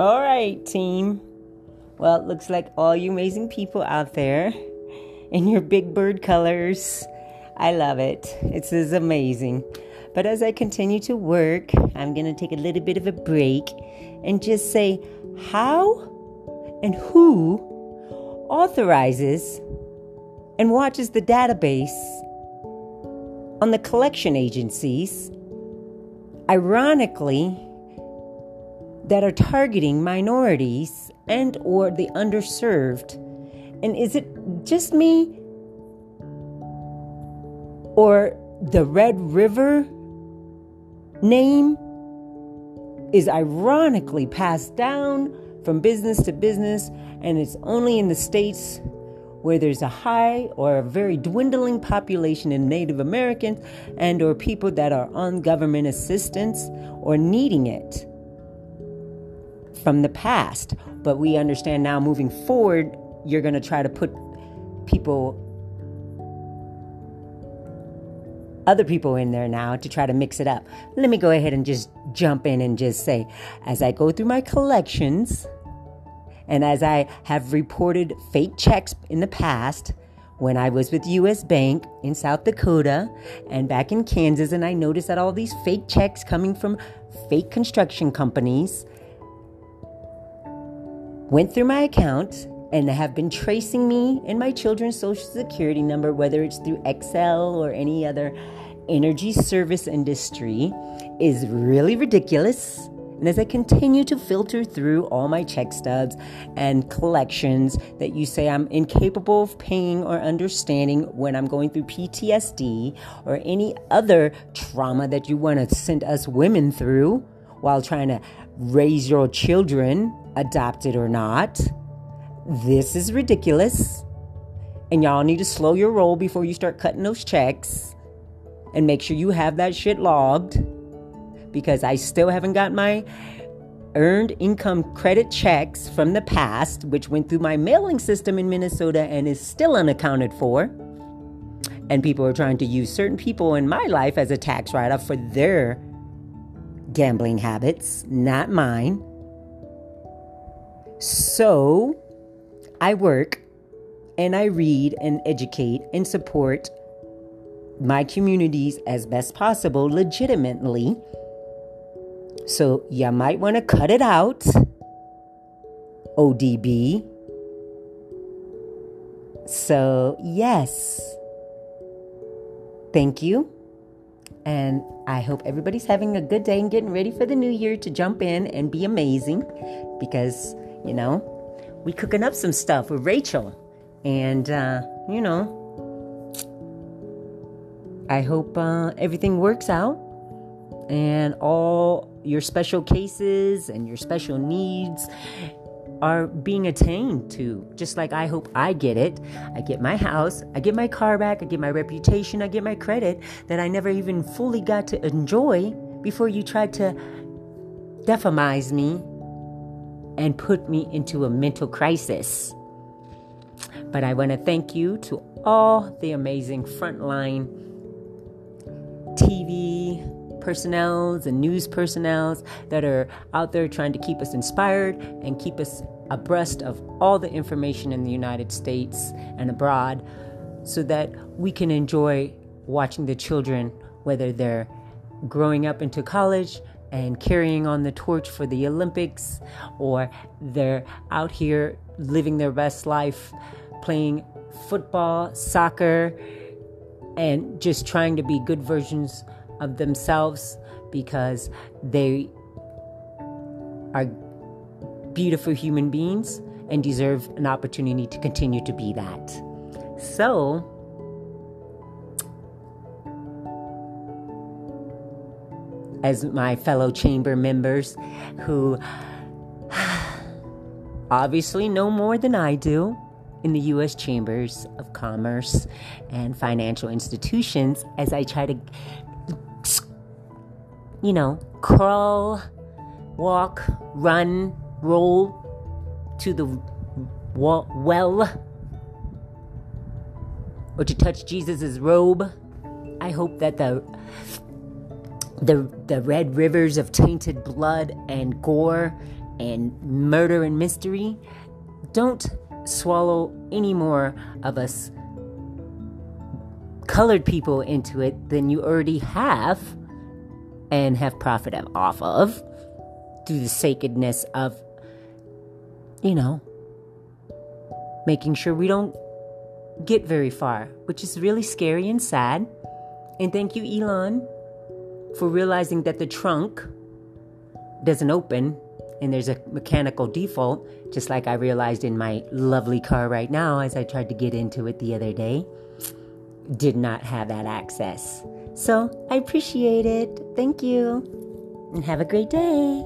All right, team. Well, it looks like all you amazing people out there in your big bird colors. I love it. It's is amazing. But as I continue to work, I'm going to take a little bit of a break and just say how and who authorizes and watches the database on the collection agencies, ironically, that are targeting minorities and or the underserved. And is it just me or the Red River name is ironically passed down from business to business and it's only in the states where there's a high or a very dwindling population of Native Americans and or people that are on government assistance or needing it from the past. But we understand now moving forward, you're going to try to put people other people in there now to try to mix it up. Let me go ahead and just jump in and just say as I go through my collections, and as I have reported fake checks in the past, when I was with US Bank in South Dakota and back in Kansas, and I noticed that all these fake checks coming from fake construction companies went through my account and have been tracing me and my children's social security number, whether it's through Xcel or any other energy service industry, is really ridiculous. And as I continue to filter through all my check stubs and collections that you say I'm incapable of paying or understanding when I'm going through PTSD or any other trauma that you want to send us women through while trying to raise your children, adopted or not, this is ridiculous. And y'all need to slow your roll before you start cutting those checks and make sure you have that shit logged because I still haven't got my earned income credit checks from the past, which went through my mailing system in Minnesota and is still unaccounted for. And people are trying to use certain people in my life as a tax write off for their gambling habits, not mine. So I work and I read and educate and support my communities as best possible legitimately so you might want to cut it out, ODB. So, yes. Thank you. And I hope everybody's having a good day and getting ready for the new year to jump in and be amazing because, you know, we cooking up some stuff with Rachel. And, uh, you know, I hope uh, everything works out and all your special cases and your special needs are being attained to. Just like I hope I get it. I get my house, I get my car back, I get my reputation, I get my credit that I never even fully got to enjoy before you tried to defamize me and put me into a mental crisis. But I want to thank you to all the amazing frontline TV, personnels and news personnels that are out there trying to keep us inspired and keep us abreast of all the information in the United States and abroad so that we can enjoy watching the children, whether they're growing up into college and carrying on the torch for the Olympics, or they're out here living their best life playing football, soccer, and just trying to be good versions of themselves because they are beautiful human beings and deserve an opportunity to continue to be that. So, as my fellow chamber members who obviously know more than I do in the U.S. chambers of commerce and financial institutions, as I try to you know, crawl, walk, run, roll to the well or to touch Jesus' robe. I hope that the the the red rivers of tainted blood and gore and murder and mystery, don't swallow any more of us colored people into it than you already have and have profit off of through the sacredness of, you know, making sure we don't get very far, which is really scary and sad. And thank you, Elon, for realizing that the trunk doesn't open and there's a mechanical default, just like I realized in my lovely car right now as I tried to get into it the other day. Did not have that access. So I appreciate it. Thank you. And have a great day.